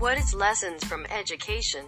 What is lessons from education?